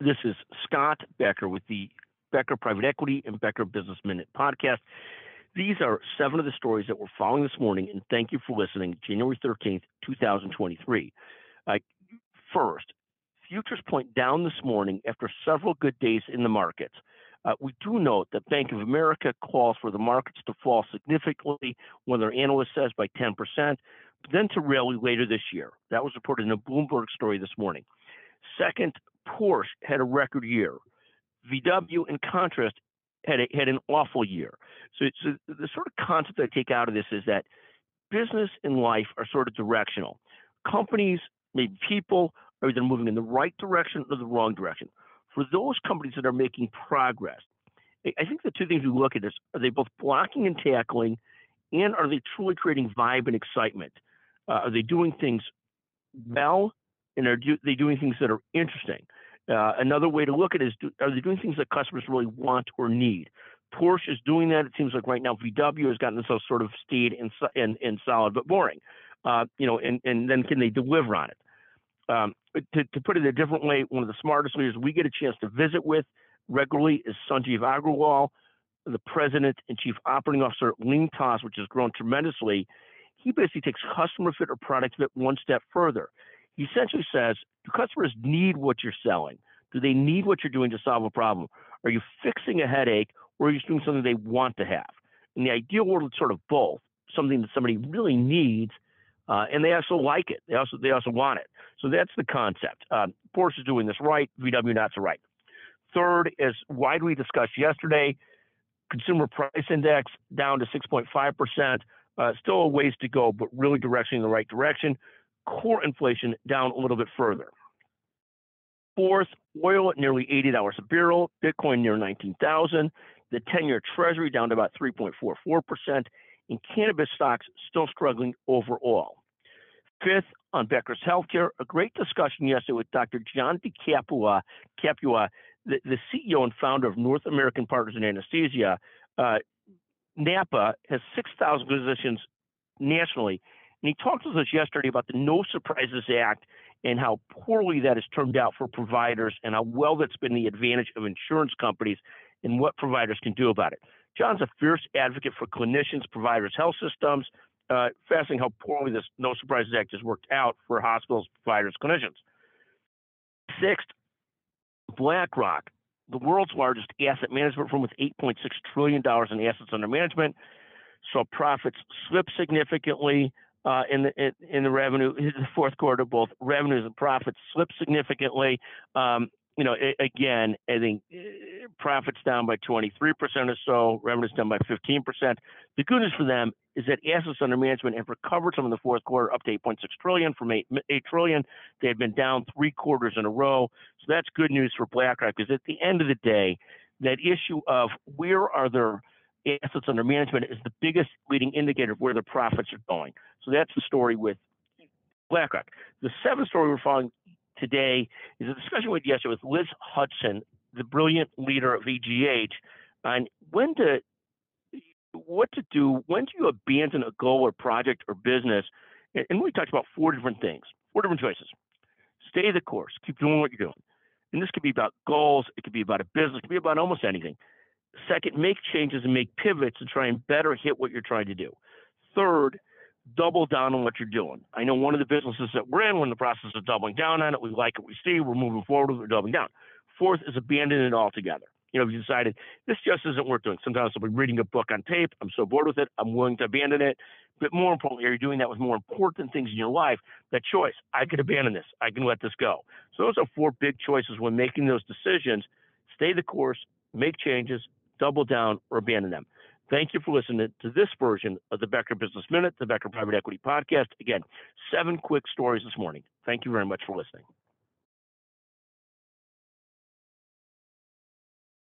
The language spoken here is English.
This is Scott Becker with the Becker Private Equity and Becker Business Minute podcast. These are seven of the stories that we're following this morning, and thank you for listening. January 13th, 2023. Uh, first, futures point down this morning after several good days in the markets. Uh, we do note that Bank of America calls for the markets to fall significantly when their analyst says by 10%, but then to rally later this year. That was reported in a Bloomberg story this morning. Second, Porsche had a record year. VW, in contrast, had a, had an awful year. So, so the sort of concept I take out of this is that business and life are sort of directional. Companies, maybe people, are either moving in the right direction or the wrong direction. For those companies that are making progress, I think the two things we look at is are they both blocking and tackling, and are they truly creating vibe and excitement? Uh, are they doing things well, and are do, they doing things that are interesting? Uh, another way to look at it is do, are they doing things that customers really want or need? Porsche is doing that. It seems like right now VW has gotten themselves sort of staid and, and, and solid but boring. Uh, you know, and, and then can they deliver on it? Um, to, to put it a different way, one of the smartest leaders we get a chance to visit with regularly is Sanjeev Agrawal, the president and chief operating officer at LeanTaaS, which has grown tremendously. He basically takes customer fit or product fit one step further. He essentially says, do customers need what you're selling? Do they need what you're doing to solve a problem? Are you fixing a headache or are you doing something they want to have? In the ideal world, it's sort of both, something that somebody really needs uh, and they also like it. They also they also want it. So that's the concept. Uh, Porsche is doing this right. VW not so right. Third, as widely discussed yesterday, consumer price index down to 6.5 percent. Uh, still a ways to go, but really direction in the right direction core inflation down a little bit further. Fourth, oil at nearly $80 a barrel, Bitcoin near 19,000, the 10-year Treasury down to about 3.44%, and cannabis stocks still struggling overall. Fifth, on Becker's Healthcare, a great discussion yesterday with Dr. John DeCapua, Capua, the, the CEO and founder of North American Partners in Anesthesia. Uh, NAPA has 6,000 physicians nationally and he talked to us yesterday about the No Surprises Act and how poorly that has turned out for providers and how well that's been the advantage of insurance companies and what providers can do about it. John's a fierce advocate for clinicians, providers, health systems. Uh, fascinating how poorly this No Surprises Act has worked out for hospitals, providers, clinicians. Sixth, BlackRock, the world's largest asset management firm with $8.6 trillion in assets under management, saw profits slip significantly uh, in the in, the revenue. in The fourth quarter, both revenues and profits slipped significantly. Um, you know, it, again, I think uh, profits down by 23% or so, revenues down by 15%. The good news for them is that assets under management have recovered some in the fourth quarter, up to 8.6 trillion from 8, 8 trillion. They had been down three quarters in a row. So that's good news for BlackRock because at the end of the day, that issue of where are their assets under management is the biggest leading indicator of where the profits are going. So that's the story with BlackRock. The seventh story we're following today is a discussion we had yesterday with Liz Hudson, the brilliant leader of EGH, on when to what to do, when do you abandon a goal or project or business? And we talked about four different things, four different choices. Stay the course, keep doing what you're doing. And this could be about goals, it could be about a business, it could be about almost anything. Second, make changes and make pivots to try and better hit what you're trying to do. Third, double down on what you're doing. I know one of the businesses that we're in, we're in the process of doubling down on it. We like what we see. We're moving forward. We're doubling down. Fourth is abandon it altogether. You know, if you decided this just isn't worth doing. Sometimes I'll be reading a book on tape. I'm so bored with it. I'm willing to abandon it. But more importantly, are you doing that with more important things in your life? That choice. I could abandon this. I can let this go. So those are four big choices when making those decisions. Stay the course, make changes, double down, or abandon them. Thank you for listening to this version of the Becker Business Minute, the Becker Private Equity Podcast. Again, seven quick stories this morning. Thank you very much for listening.